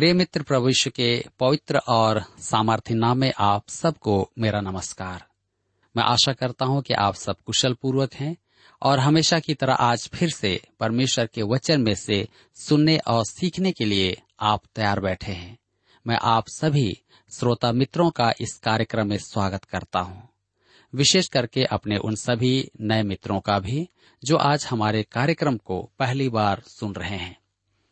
प्रिय मित्र प्रभु यीशु के पवित्र और सामर्थ्य नाम में आप सबको मेरा नमस्कार। मैं आशा करता हूँ कि आप सब कुशल पूर्वक हैं और हमेशा की तरह आज फिर से परमेश्वर के वचन में से सुनने और सीखने के लिए आप तैयार बैठे हैं। मैं आप सभी श्रोता मित्रों का इस कार्यक्रम में स्वागत करता हूँ। विशेष करके अपने उन सभी नए मित्रों का भी, जो आज हमारे कार्यक्रम को पहली बार सुन रहे हैं।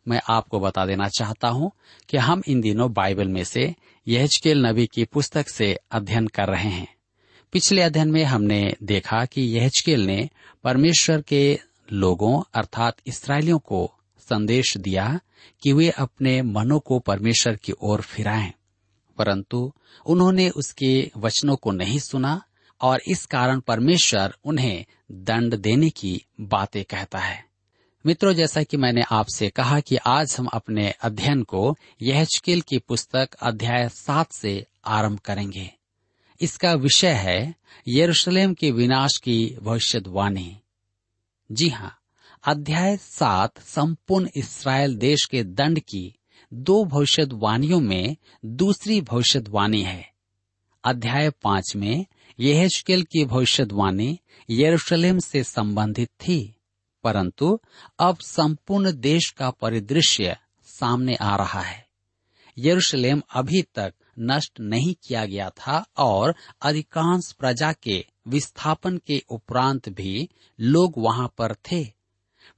मैं आपको बता देना चाहता हूँ कि हम इन दिनों बाइबल में से यहजकेल नबी की पुस्तक से अध्ययन कर रहे हैं। पिछले अध्ययन में हमने देखा कि यहजकेल ने परमेश्वर के लोगों अर्थात इसराइलियों को संदेश दिया कि वे अपने मनों को परमेश्वर की ओर फिराएँ। परंतु उन्होंने उसके वचनों को नहीं सुना और इस कारण परमेश्वर उन्हें दंड देने की बातें कहता है। मित्रों, जैसा कि मैंने आपसे कहा कि आज हम अपने अध्ययन को यहजकेल की पुस्तक अध्याय सात से आरंभ करेंगे। इसका विषय है यरूशलेम के विनाश की भविष्यवाणी। जी हाँ अध्याय सात संपूर्ण इसराइल देश के दंड की दो भविष्यवाणियों में दूसरी भविष्यवाणी है। अध्याय पाँच में यहेजकेल की भविष्यवाणी यरूशलेम से संबंधित थी। परंतु अब संपूर्ण देश का परिदृश्य सामने आ रहा है। यरूशलेम अभी तक नष्ट नहीं किया गया था और अधिकांश प्रजा के विस्थापन के उपरांत भी लोग वहाँ पर थे।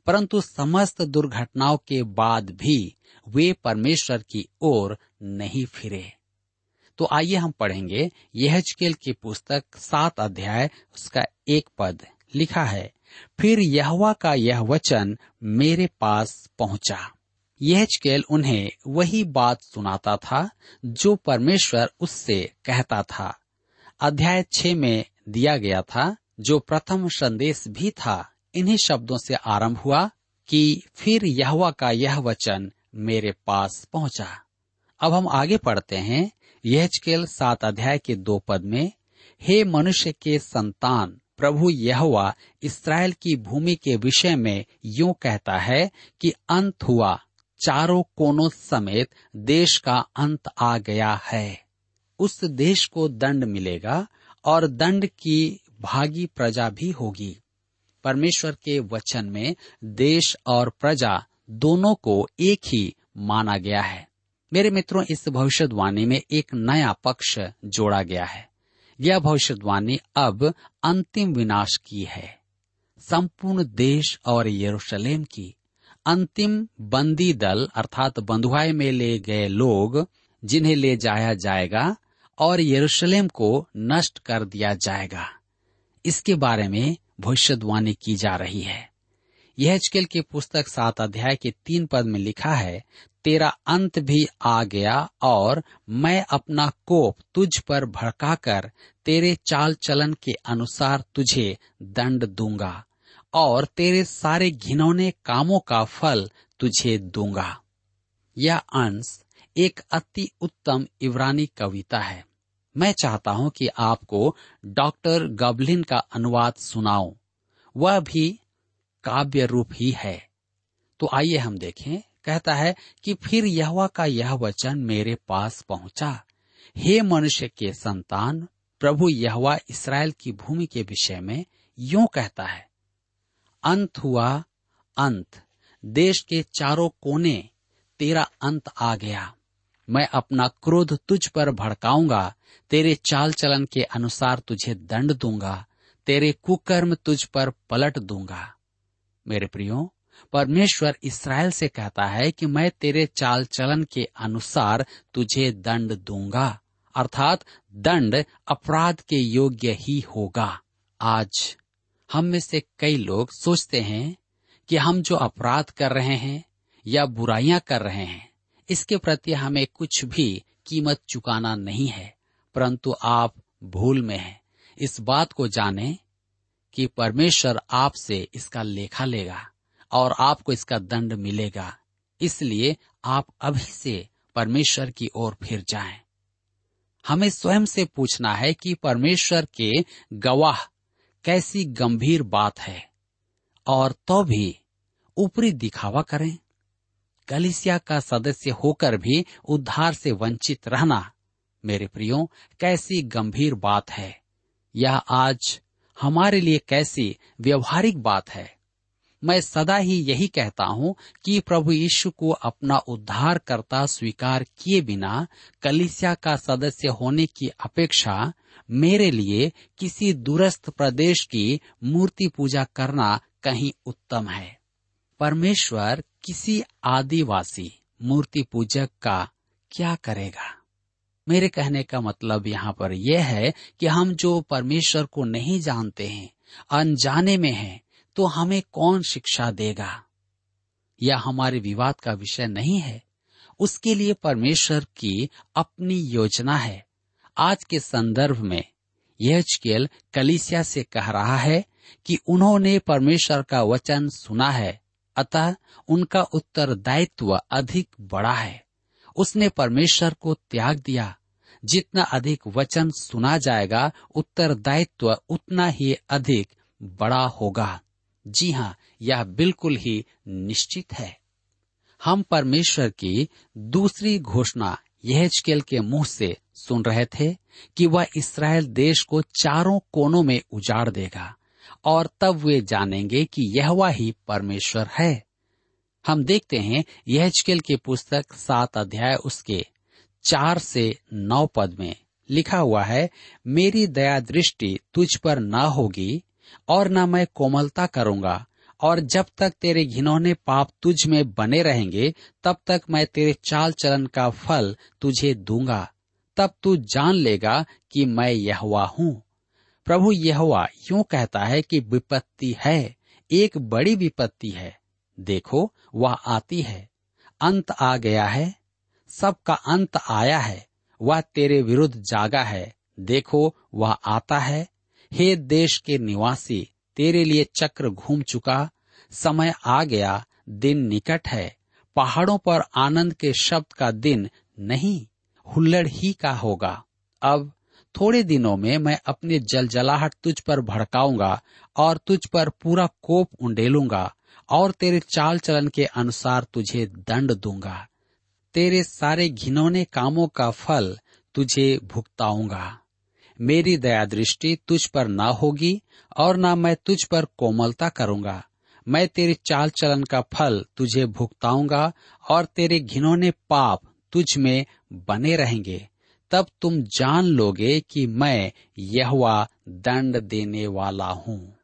परंतु समस्त दुर्घटनाओं के बाद भी वे परमेश्वर की ओर नहीं फिरे। तो आइए हम पढ़ेंगे यहजकेल की पुस्तक सात अध्याय, उसका एक पद लिखा है फिर यहवा का यह वचन मेरे पास पहुँचा। यहजकेल उन्हें वही बात सुनाता था जो परमेश्वर उससे कहता था। अध्याय छ में दिया गया था, जो प्रथम संदेश भी था, इन्हीं शब्दों से आरंभ हुआ कि फिर यहवा का यह वचन मेरे पास पहुँचा। अब हम आगे पढ़ते हैं यहजकेल सात अध्याय के दो पद में, हे मनुष्य के संतान प्रभु यहोवा इसराइल की भूमि के विषय में यूँ कहता है कि अंत हुआ, चारों कोनों समेत देश का अंत आ गया है। उस देश को दंड मिलेगा और दंड की भागी प्रजा भी होगी। परमेश्वर के वचन में देश और प्रजा दोनों को एक ही माना गया है। मेरे मित्रों, इस भविष्यवाणी में एक नया पक्ष जोड़ा गया है। यह भविष्यवाणी अब अंतिम विनाश की है। संपूर्ण देश और यरूशलेम की अंतिम बंदी दल अर्थात बंधुआई में ले गए लोग जिन्हें ले जाया जाएगा और यरूशलेम को नष्ट कर दिया जाएगा। इसके बारे में भविष्यवाणी की जा रही है। यह की पुस्तक सात अध्याय के तीन पद में लिखा है, तेरा अंत भी आ गया और मैं अपना कोप तुझ पर भड़काकर तेरे चाल चलन के अनुसार तुझे दंड दूँगा, और तेरे सारे घिनौने कामों का फल तुझे दूँगा। यह अंश एक अति उत्तम इब्रानी कविता है। मैं चाहता हूँ कि आपको डॉक्टर गबलिन का अनुवाद सुनाऊं। वह भी काव्य रूप ही है। तो आइए हम देखें। कहता है कि फिर यहवा का यह वचन मेरे पास पहुँचा। हे मनुष्य के संतान प्रभु यहवा इसराइल की भूमि के विषय में यूँ कहता है, अंत हुआ, अंत। देश के चारों कोने, तेरा अंत आ गया। मैं अपना क्रोध तुझ पर भड़काऊँगा, तेरे चाल चलन के अनुसार तुझे दंड दूँगा, तेरे कुकर्म तुझ पर पलट दूँगा। मेरे प्रियो, परमेश्वर इसराइल से कहता है कि मैं तेरे चाल चलन के अनुसार तुझे दंड दूँगा। अर्थात दंड अपराध के योग्य ही होगा। आज हम में से कई लोग सोचते हैं कि हम जो अपराध कर रहे हैं या बुराइयाँ कर रहे हैं, इसके प्रति हमें कुछ भी कीमत चुकाना नहीं है, परंतु आप भूल में हैं। इस बात को जाने कि परमेश्वर आपसे इसका लेखा लेगा और आपको इसका दंड मिलेगा। इसलिए आप अभी से परमेश्वर की ओर फिर जाएँ। हमें स्वयं से पूछना है कि परमेश्वर के गवाह कैसी गंभीर बात है। और तो भी ऊपरी दिखावा करें। कलिसिया का सदस्य होकर भी उद्धार से वंचित रहना, मेरे प्रियो, कैसी गंभीर बात है। यह आज हमारे लिए कैसी व्यवहारिक बात है। मैं सदा ही यही कहता हूँ कि प्रभु यीशु को अपना उद्धार करता स्वीकार किए बिना कलिसिया का सदस्य होने की अपेक्षा मेरे लिए किसी दूरस्थ प्रदेश की मूर्ति पूजा करना कहीं उत्तम है। परमेश्वर किसी आदिवासी मूर्ति पूजक का क्या करेगा? मेरे कहने का मतलब यहाँ पर यह है कि हम जो परमेश्वर को नहीं जानते हैं अनजाने में हैं, तो हमें कौन शिक्षा देगा? यह हमारे विवाद का विषय नहीं है। उसके लिए परमेश्वर की अपनी योजना है। आज के संदर्भ में यह कलिसिया से कह रहा है कि उन्होंने परमेश्वर का वचन सुना है, अतः उनका उत्तरदायित्व अधिक बड़ा है। उसने परमेश्वर को त्याग दिया। जितना अधिक वचन सुना जाएगा, उत्तरदायित्व उतना ही अधिक बड़ा होगा। जी हाँ यह बिल्कुल ही निश्चित है। हम परमेश्वर की दूसरी घोषणा यहजकेल के मुँह से सुन रहे थे कि वह इसराइल देश को चारों कोनों में उजाड़ देगा, और तब वे जानेंगे कि यह ही परमेश्वर है। हम देखते हैं यहजकेल की पुस्तक सात अध्याय उसके चार से नौ पद में लिखा हुआ है, मेरी दया दृष्टि तुझ पर न होगी और न मैं कोमलता करूँगा, और जब तक तेरे घिनौने पाप तुझ में बने रहेंगे, तब तक मैं तेरे चाल चलन का फल तुझे दूँगा। तब तू जान लेगा कि मैं यहवा हूँ। प्रभु यहवा यूँ कहता है कि विपत्ति है, एक बड़ी विपत्ति है। देखो, वह आती है। अंत आ गया है। सबका अंत आया है। वह तेरे विरुद्ध जागा है। देखो, वह आता है। हे देश के निवासी, तेरे लिए चक्र घूम चुका, समय आ गया, दिन निकट है। पहाड़ों पर आनंद के शब्द का दिन नहीं, हुल्लड़ ही का होगा। अब थोड़े दिनों में मैं अपने जलजलाहट तुझ पर भड़काऊँगा और तुझ पर पूरा कोप उंडेलूँगा और तेरे चाल चलन के अनुसार तुझे दंड दूँगा। तेरे सारे घिनौने कामों का फल तुझे भुगताऊँगा। मेरी दया दृष्टि तुझ पर न होगी और न मैं तुझ पर कोमलता करूँगा। मैं तेरे चाल चलन का फल तुझे भुगताऊँगा और तेरे घिनौने पाप तुझ में बने रहेंगे। तब तुम जान लोगे कि मैं यहवा दंड देने वाला हूँ।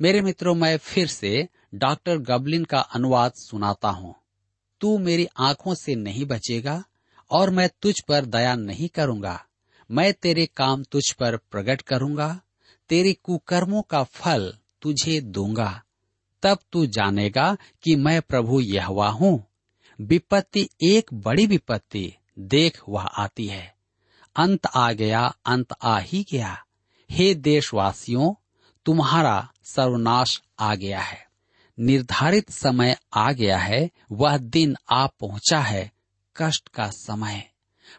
मेरे मित्रों, मैं फिर से डॉक्टर गबलिन का अनुवाद सुनाता हूँ। तू मेरी आँखों से नहीं बचेगा और मैं तुझ पर दया नहीं करूँगा। मैं तेरे काम तुझ पर प्रकट करूँगा, तेरे कुकर्मों का फल तुझे दूँगा। तब तू जानेगा कि मैं प्रभु यहवा हूँ। विपत्ति, एक बड़ी विपत्ति, देख वह आती है। अंत आ गया, अंत आ ही गया। हे देशवासियों, तुम्हारा सर्वनाश आ गया है। निर्धारित समय आ गया है, वह दिन आ पहुँचा है, कष्ट का समय।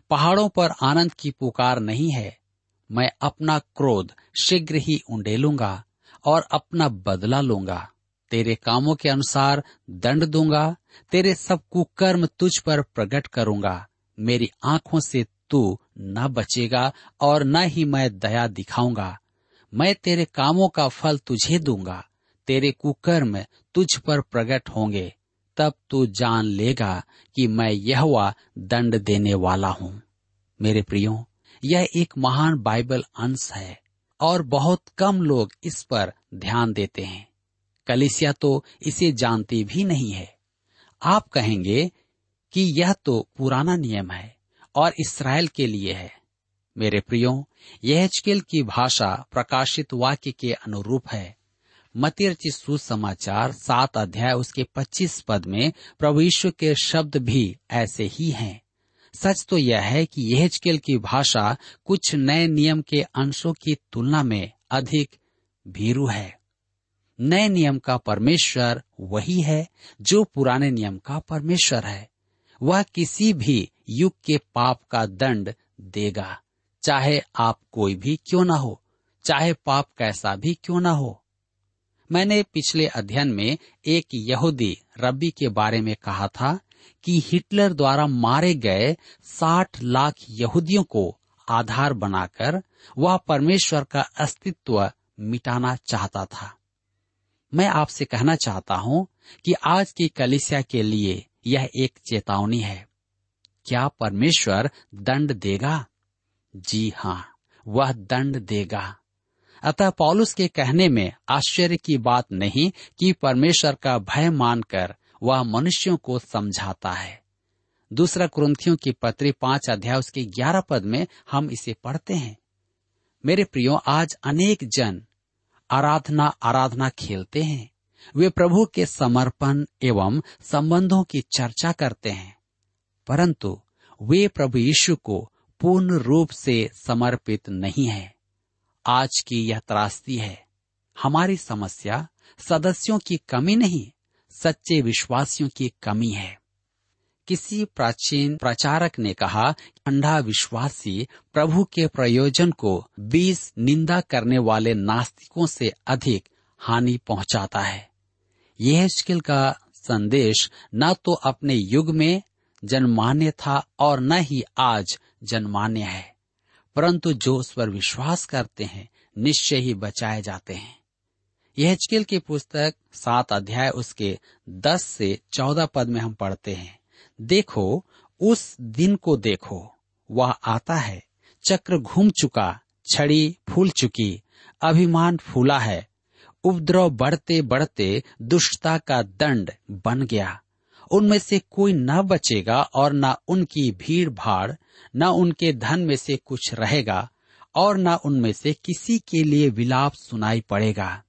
पहाड़ों पर आनंद की पुकार नहीं है। मैं अपना क्रोध शीघ्र ही उंडेलूँगा और अपना बदला लूँगा। तेरे कामों के अनुसार दंड दूँगा। तेरे सब कुकर्म तुझ पर प्रकट करूँगा। मेरी आँखों से तू न बचेगा और न ही मैं दया दिखाऊँगा। मैं तेरे कामों का फल तुझे दूँगा। तेरे कुकर्म तुझ पर प्रकट होंगे। तब तू जान लेगा कि मैं यह दंड देने वाला हूँ। मेरे प्रियो, यह एक महान बाइबल अंश है और बहुत कम लोग इस पर ध्यान देते हैं। कलिसिया तो इसे जानती भी नहीं है। आप कहेंगे कि यह तो पुराना नियम है और इसराइल के लिए है। मेरे प्रियो यह की भाषा प्रकाशित वाक्य के अनुरूप है। मतिरचित सुसमाचार सात अध्याय उसके पच्चीस पद में प्रभु ईश्वर के शब्द भी ऐसे ही हैं। सच तो यह है कि यहजकेल की भाषा कुछ नए नियम के अंशों की तुलना में अधिक भीरू है। नए नियम का परमेश्वर वही है जो पुराने नियम का परमेश्वर है। वह किसी भी युग के पाप का दंड देगा, चाहे आप कोई भी क्यों ना हो, चाहे पाप कैसा भी क्यों ना हो। मैंने पिछले अध्ययन में एक यहूदी रब्बी के बारे में कहा था कि हिटलर द्वारा मारे गए साठ लाख यहूदियों को आधार बनाकर वह परमेश्वर का अस्तित्व मिटाना चाहता था। मैं आपसे कहना चाहता हूँ कि आज की कलिसिया के लिए यह एक चेतावनी है। क्या परमेश्वर दंड देगा? जी हाँ वह दंड देगा। अतः पॉलुस के कहने में आश्चर्य की बात नहीं कि परमेश्वर का भय मानकर वह मनुष्यों को समझाता है। दूसरा क्रंथियों की पत्री पाँच अध्याय उसके ग्यारह पद में हम इसे पढ़ते हैं। मेरे प्रियो, आज अनेक जन आराधना आराधना खेलते हैं। वे प्रभु के समर्पण एवं संबंधों की चर्चा करते हैं। परंतु वे प्रभु यीशु को पूर्ण रूप से समर्पित नहीं है। आज की यह त्रासदी है। हमारी समस्या सदस्यों की कमी नहीं, सच्चे विश्वासियों की कमी है। किसी प्राचीन प्रचारक ने कहा, ठंडा विश्वासी प्रभु के प्रयोजन को बीस निंदा करने वाले नास्तिकों से अधिक हानि पहुंचाता है। यह स्किल का संदेश न तो अपने युग में जनमान्य था और न ही आज जनमान्य है। परंतु जो उस पर विश्वास करते हैं, निश्चय ही बचाए जाते हैं। यह की पुस्तक सात अध्याय उसके दस से चौदह पद में हम पढ़ते हैं। देखो, उस दिन को देखो, वह आता है, चक्र घूम चुका, छड़ी फूल चुकी, अभिमान फूला है, उपद्रव बढ़ते बढ़ते दुष्टता का दंड बन गया। उनमें से कोई न बचेगा और न उनकी भीड़ भाड़ न उनके धन में से कुछ रहेगा और न उनमें से किसी के लिए विलाप सुनाई पड़ेगा।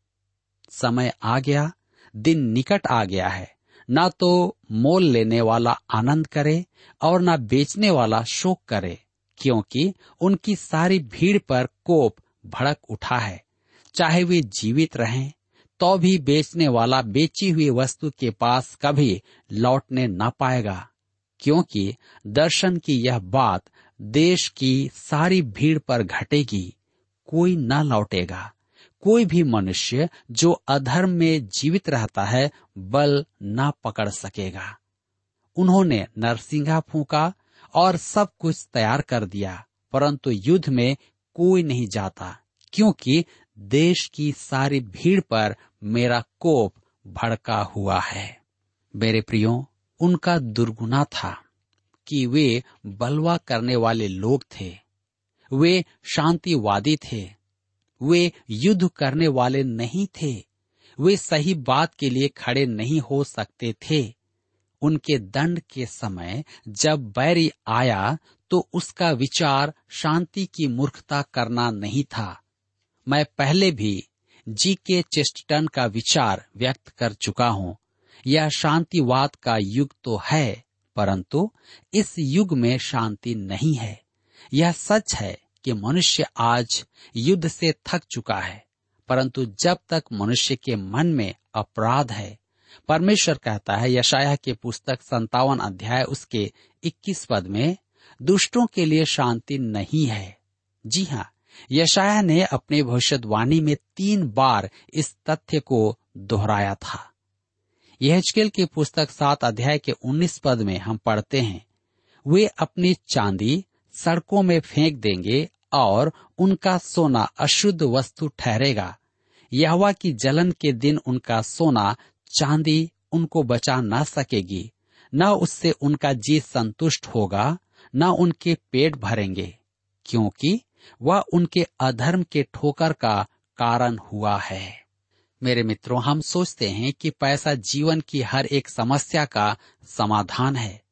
समय आ गया, दिन निकट आ गया है। न तो मोल लेने वाला आनंद करे और न बेचने वाला शोक करे, क्योंकि उनकी सारी भीड़ पर कोप भड़क उठा है। चाहे वे जीवित रहें तो भी बेचने वाला बेची हुई वस्तु के पास कभी लौटने न पाएगा, क्योंकि दर्शन की यह बात देश की सारी भीड़ पर घटेगी। कोई न लौटेगा। कोई भी मनुष्य जो अधर्म में जीवित रहता है, बल न पकड़ सकेगा। उन्होंने नरसिंहा फूका और सब कुछ तैयार कर दिया, परंतु युद्ध में कोई नहीं जाता, क्योंकि देश की सारी भीड़ पर मेरा कोप भड़का हुआ है। मेरे प्रियो, उनका दुर्गुना था कि वे बलवा करने वाले लोग थे। वे शांतिवादी थे। वे युद्ध करने वाले नहीं थे। वे सही बात के लिए खड़े नहीं हो सकते थे। उनके दंड के समय जब बैरी आया तो उसका विचार शांति की मूर्खता करना नहीं था। मैं पहले भी जी के चेस्टन का विचार व्यक्त कर चुका हूँ। यह शांतिवाद का युग तो है, परंतु इस युग में शांति नहीं है। यह सच है कि मनुष्य आज युद्ध से थक चुका है, परंतु जब तक मनुष्य के मन में अपराध है, परमेश्वर कहता है यशाया के पुस्तक संतावन अध्याय उसके 21 पद में, दुष्टों के लिए शांति नहीं है। जी हाँ यशाया ने अपने भविष्यवाणी में तीन बार इस तथ्य को दोहराया था। यह की पुस्तक सात अध्याय के उन्नीस पद में हम पढ़ते हैं, वे अपनी चांदी सड़कों में फेंक देंगे और उनका सोना अशुद्ध वस्तु ठहरेगा। यहवा की जलन के दिन उनका सोना चांदी उनको बचा न सकेगी, न उससे उनका जी संतुष्ट होगा, न उनके पेट भरेंगे, क्योंकि वह उनके अधर्म के ठोकर का कारण हुआ है। मेरे मित्रों, हम सोचते हैं कि पैसा जीवन की हर एक समस्या का समाधान है।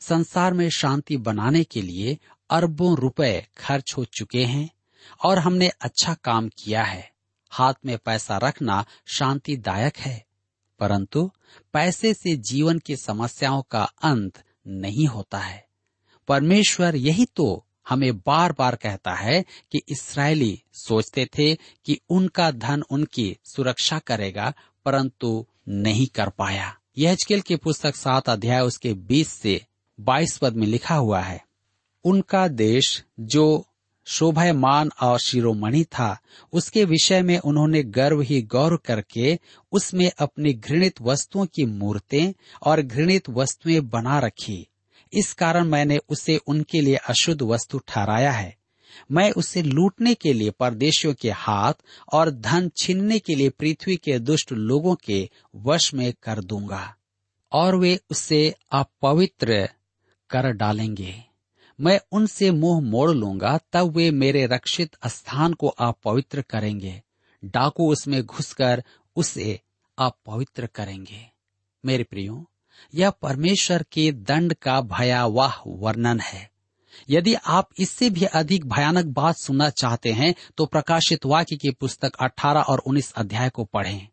संसार में शांति बनाने के लिए अरबों रुपए खर्च हो चुके हैं और हमने अच्छा काम किया है। हाथ में पैसा रखना शांतिदायक है, परंतु पैसे से जीवन की समस्याओं का अंत नहीं होता है। परमेश्वर यही तो हमें बार बार कहता है कि इसराइली सोचते थे कि उनका धन उनकी सुरक्षा करेगा, परंतु नहीं कर पाया। यह की पुस्तक सात अध्याय उसके बीस से बाईस पद में लिखा हुआ है, उनका देश जो शोभायमान और शिरोमणि था, उसके विषय में उन्होंने गर्व ही गौर करके उसमें अपनी घृणित वस्तुओं की मूर्तें और घृणित वस्तुएँ बना रखी। इस कारण मैंने उसे उनके लिए अशुद्ध वस्तु ठहराया है। मैं उसे लूटने के लिए, परदेशियों के हाथ और धन छीनने के लिए, पृथ्वी के दुष्ट लोगों के वश में कर दूँगा और वे उसे अपवित्र कर डालेंगे। मैं उनसे मुँह मोड़ लूँगा, तब वे मेरे रक्षित स्थान को अपवित्र करेंगे। डाकू उसमें घुसकर उसे अपवित्र करेंगे। मेरे प्रियो यह परमेश्वर के दंड का भयावह वर्णन है। यदि आप इससे भी अधिक भयानक बात सुनना चाहते हैं तो प्रकाशित वाक्य की पुस्तक 18 और 19 अध्याय को पढ़ें,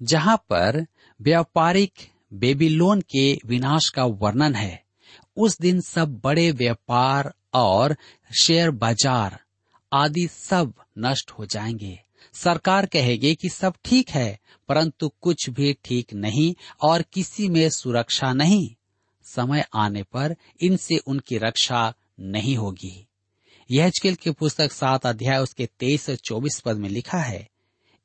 जहाँ पर व्यापारिक बेबीलोन के विनाश का वर्णन है। उस दिन सब बड़े व्यापार और शेयर बाज़ार आदि सब नष्ट हो जाएँगे। सरकार कहेगी कि सब ठीक है, परंतु कुछ भी ठीक नहीं और किसी में सुरक्षा नहीं। समय आने पर इनसे उनकी रक्षा नहीं होगी। यह की पुस्तक सात अध्याय उसके तेईस और चौबीस पद में लिखा है,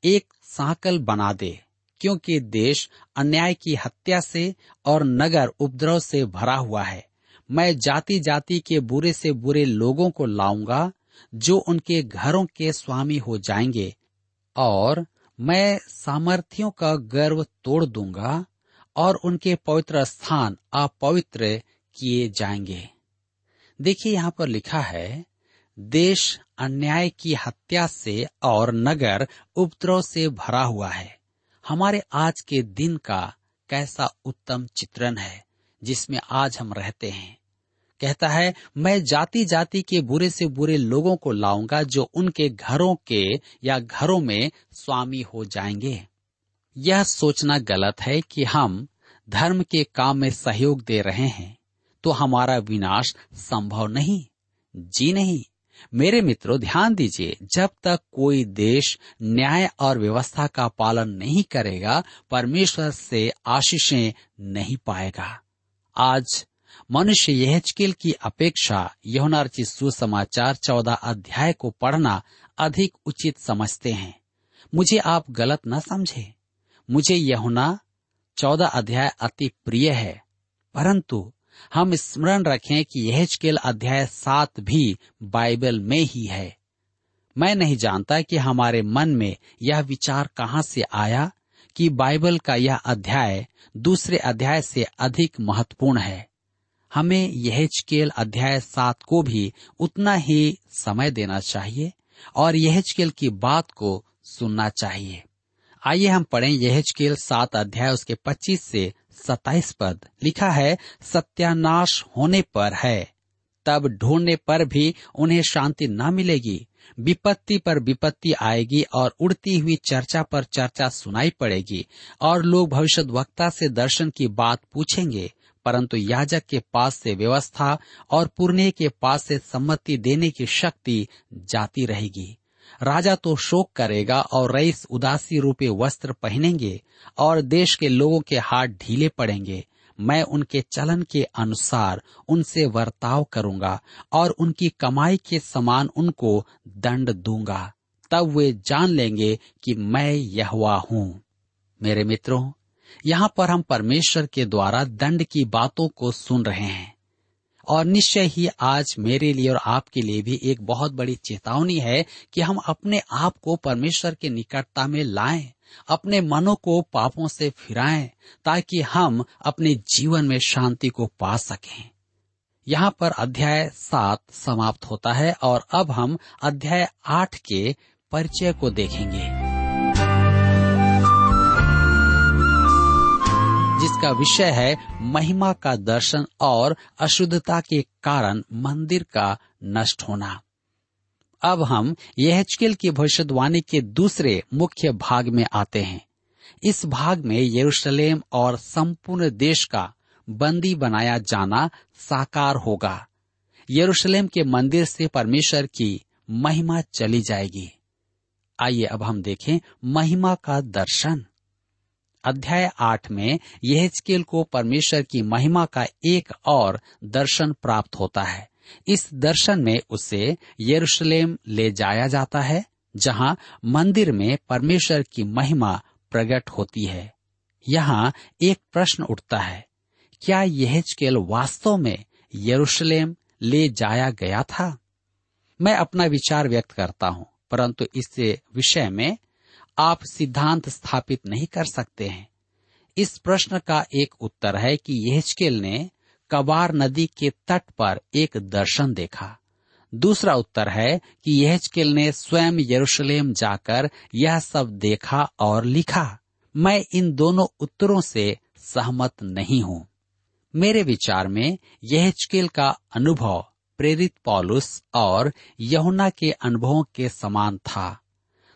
एक साकल बना दे, क्योंकि देश अन्याय की हत्या से और नगर उपद्रव से भरा हुआ है। मैं जाति जाति के बुरे से बुरे लोगों को लाऊँगा, जो उनके घरों के स्वामी हो जाएँगे और मैं सामर्थियों का गर्व तोड़ दूँगा और उनके पवित्र स्थान अपवित्र किए जाएँगे। देखिए, यहाँ पर लिखा है, देश अन्याय की हत्या से और नगर उपद्रव से भरा हुआ है। हमारे आज के दिन का कैसा उत्तम चित्रण है, जिसमें आज हम रहते हैं। कहता है, मैं जाति जाति के बुरे से बुरे लोगों को लाऊँगा जो उनके घरों के या घरों में स्वामी हो जाएँगे। यह सोचना गलत है कि हम धर्म के काम में सहयोग दे रहे हैं तो हमारा विनाश संभव नहीं। जी नहीं। मेरे मित्रों, ध्यान दीजिए, जब तक कोई देश न्याय और व्यवस्था का पालन नहीं करेगा, परमेश्वर से आशीषें नहीं पाएगा। आज मनुष्य यहचकिल की अपेक्षा यहुनार्चित सुसमाचार चौदह अध्याय को पढ़ना अधिक उचित समझते हैं। मुझे आप गलत न समझे। मुझे यहुना चौदह अध्याय अति प्रिय है। परंतु हम स्मरण रखें कि यहचकेल अध्याय सात भी बाइबल में ही है। मैं नहीं जानता कि हमारे मन में यह विचार कहाँ से आया कि बाइबल का यह अध्याय दूसरे अध्याय से अधिक महत्वपूर्ण है। हमें यह अध्याय सात को भी उतना ही समय देना चाहिए और यह की बात को सुनना चाहिए। आइए हम पढ़ें यह सात अध्याय, उसके पच्चीस से सताइस पद। लिखा है, सत्यानाश होने पर है, तब ढूँढने पर भी उन्हें शांति न मिलेगी। विपत्ति पर विपत्ति आएगी और उड़ती हुई चर्चा पर चर्चा सुनाई पड़ेगी और लोग भविष्य वक्ता से दर्शन की बात पूछेंगे। परंतु याजक के पास से व्यवस्था और पुरने के पास से सम्मति देने की शक्ति जाती रहेगी। राजा तो शोक करेगा और रईस उदासी रूपे वस्त्र पहनेंगे और देश के लोगों के हाथ ढीले पड़ेंगे। मैं उनके चलन के अनुसार उनसे वर्ताव करूँगा और उनकी कमाई के समान उनको दंड दूँगा। तब वे जान लेंगे कि मैं यहवा हूँ। मेरे मित्रों यहाँ पर हम परमेश्वर के द्वारा दंड की बातों को सुन रहे हैं। और निश्चय ही आज मेरे लिए और आपके लिए भी एक बहुत बड़ी चेतावनी है कि हम अपने आप को परमेश्वर के निकटता में लाएँ, अपने मनों को पापों से फिराएँ, ताकि हम अपने जीवन में शांति को पा सकें। यहाँ पर अध्याय सात समाप्त होता है और अब हम अध्याय आठ के परिचय को देखेंगे। जिसका विषय है महिमा का दर्शन और अशुद्धता के कारण मंदिर का नष्ट होना। अब हम यहचकेल की भविष्यवाणी के दूसरे मुख्य भाग में आते हैं। इस भाग में यरूशलेम और संपूर्ण देश का बंदी बनाया जाना साकार होगा। यरूशलेम के मंदिर से परमेश्वर की महिमा चली जाएगी। आइए अब हम देखें महिमा का दर्शन। अध्याय आठ में यहजकेल को परमेश्वर की महिमा का एक और दर्शन प्राप्त होता है। इस दर्शन में उसे यरूशलेम ले जाया जाता है, जहाँ मंदिर में परमेश्वर की महिमा प्रकट होती है। यहाँ एक प्रश्न उठता है, क्या यहजकेल वास्तव में यरूशलेम ले जाया गया था? मैं अपना विचार व्यक्त करता हूँ, परंतु इस विषय में आप सिद्धांत स्थापित नहीं कर सकते हैं। इस प्रश्न का एक उत्तर है कि यहजकेल ने कबार नदी के तट पर एक दर्शन देखा। दूसरा उत्तर है कि यहजकेल ने स्वयं यरूशलेम जाकर यह सब देखा और लिखा। मैं इन दोनों उत्तरों से सहमत नहीं हूँ। मेरे विचार में यहजकेल का अनुभव प्रेरित पॉलुस और यहुना के अनुभवों के समान था।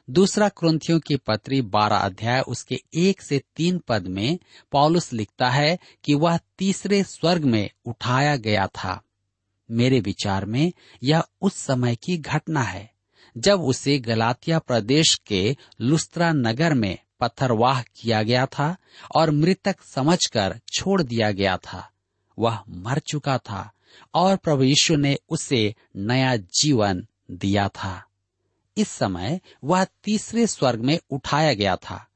दूसरा क्रंथियों की पत्री बारह अध्याय, उसके एक से तीन पद में पॉलुस लिखता है कि वह तीसरे स्वर्ग में उठाया गया था। मेरे विचार में यह उस समय की घटना है, जब उसे गलातिया प्रदेश के लुस्त्रा नगर में पत्थरवाह किया गया था और मृतक समझकर छोड़ दिया गया था। वह मर चुका था और प्रभु यीशु ने उसे नया जीवन दिया था। इस समय वह तीसरे स्वर्ग में उठाया गया था।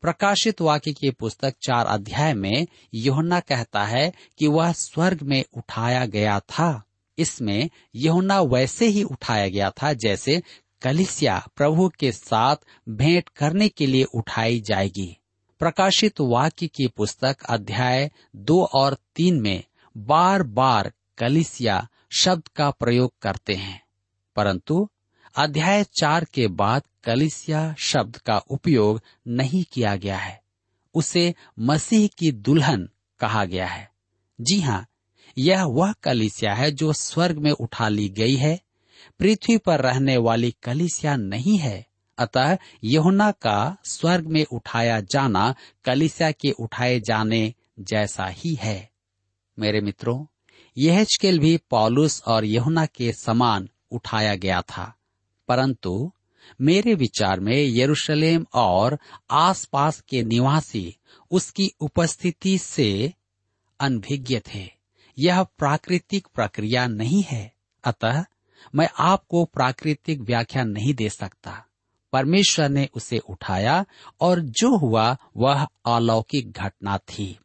प्रकाशित वाक्य की पुस्तक चार अध्याय में योहना कहता है कि वह स्वर्ग में उठाया गया था। इसमें योहना वैसे ही उठाया गया था जैसे कलिसिया प्रभु के साथ भेंट करने के लिए उठाई जाएगी। प्रकाशित वाक्य की पुस्तक अध्याय दो और तीन में बार बार कलिसिया शब्द का प्रयोग करते हैं। परंतु अध्याय चार के बाद कलिसिया शब्द का उपयोग नहीं किया गया है। उसे मसीह की दुल्हन कहा गया है। जी हाँ यह वह कलिसिया है जो स्वर्ग में उठा ली गई है। पृथ्वी पर रहने वाली कलिसिया नहीं है। अतः यहुना का स्वर्ग में उठाया जाना कलिसिया के उठाए जाने जैसा ही है। मेरे मित्रों यह भी पॉलुस और यहुना के समान उठाया गया था। परंतु मेरे विचार में यरूशलेम और आसपास के निवासी उसकी उपस्थिति से अनभिज्ञ थे। यह प्राकृतिक प्रक्रिया नहीं है। अतः मैं आपको प्राकृतिक व्याख्या नहीं दे सकता। परमेश्वर ने उसे उठाया और जो हुआ वह अलौकिक घटना थी।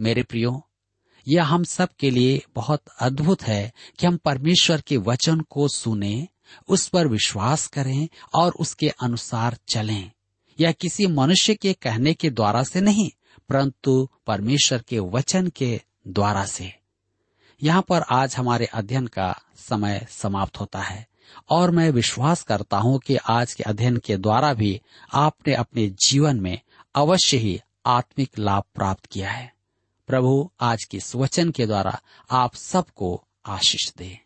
मेरे प्रियो, यह हम सब के लिए बहुत अद्भुत है कि हम परमेश्वर के वचन को सुने उस पर विश्वास करें और उसके अनुसार चलें। यह किसी मनुष्य के कहने के द्वारा से नहीं, परंतु परमेश्वर के वचन के द्वारा से। यहाँ पर आज हमारे अध्ययन का समय समाप्त होता है, और मैं विश्वास करता हूँ कि आज के अध्ययन के द्वारा भी आपने अपने जीवन में अवश्य ही आत्मिक लाभ प्राप्त किया है। प्रभु आज के इस वचन के द्वारा आप सबको आशीष दे।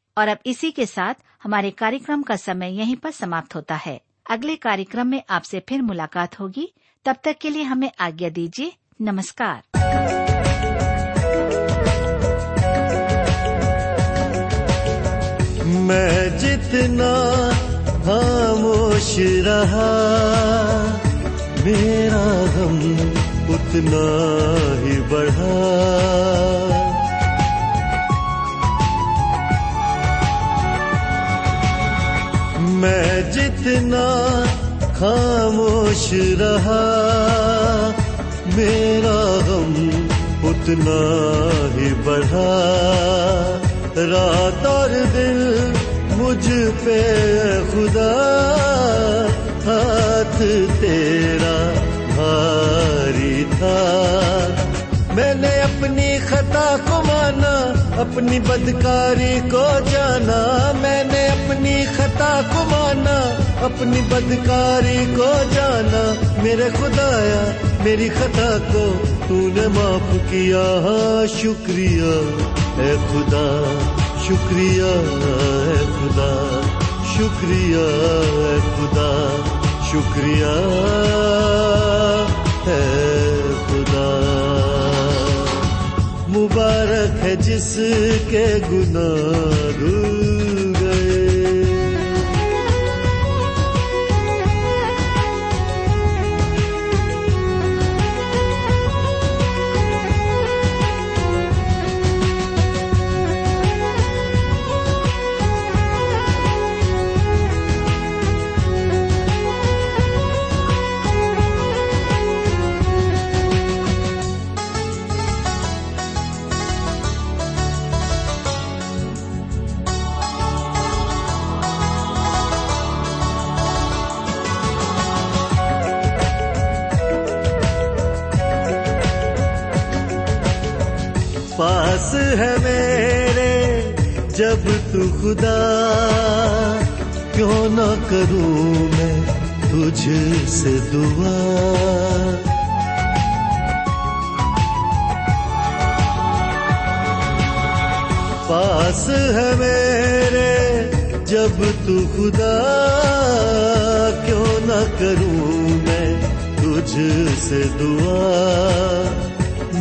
और अब इसी के साथ हमारे कार्यक्रम का समय यहीं पर समाप्त होता है। अगले कार्यक्रम में आपसे फिर मुलाकात होगी। तब तक के लिए हमें आज्ञा दीजिए। नमस्कार। मैं जितना खामोश रहा, मेरा गम उतना ही बढ़ा। जितना खामोश रहा, मेरा गम उतना ही बढ़ा। रात और दिल मुझ पे खुदा, हाथ तेरा भारी था। मैंने अपनी खता को माना, अपनी बदकारी को जाना। अपनी खता को माना अपनी बदकारी को जाना। मेरे खुदाया, मेरी खता को तूने माफ़ किया। शुक्रिया है खुदा, शुक्रिया है खुदा, शुक्रिया है खुदा, शुक्रिया है खुदा। मुबारक है जिसके गुना धुल खुदा, क्यों न करूँ मैं तुझसे दुआ? पास है मेरे जब तू खुदा, क्यों न करूँ मैं तुझसे दुआ?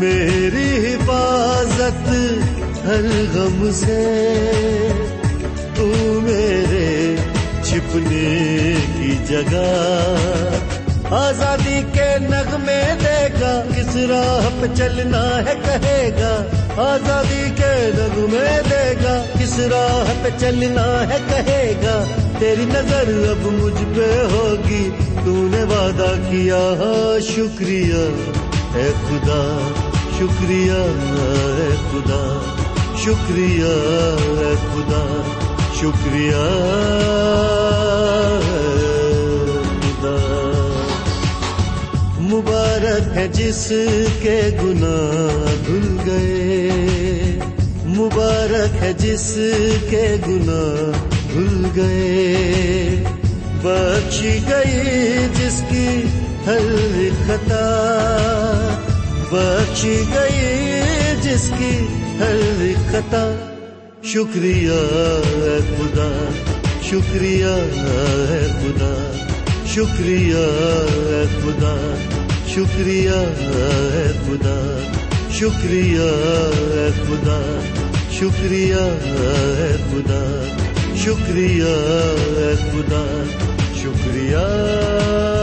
मेरी हिफाजत हर गम से। मेरे छिपने की जगह। आज़ादी के नगमे देगा, किस राह पे चलना है कहेगा। आज़ादी के नगमे देगा, किस राह पे चलना है कहेगा। तेरी नज़र अब मुझ पे होगी, तूने वादा किया शुक्रिया। है खुदा, शुक्रिया है खुदा, शुक्रिया है खुदा। शुक्रिया। मुबारक है जिसके गुना धुल गए। मुबारक है जिसके गुना धुल गए। बख्शी गई जिसकी हर खता। बख्शी गई जिसकी हर खता। शुक्रिया है खुदा, शुक्रिया है खुदा, शुक्रिया है खुदा, शुक्रिया है खुदा, शुक्रिया है खुदा, शुक्रिया है खुदा, शुक्रिया है खुदा, शुक्रिया।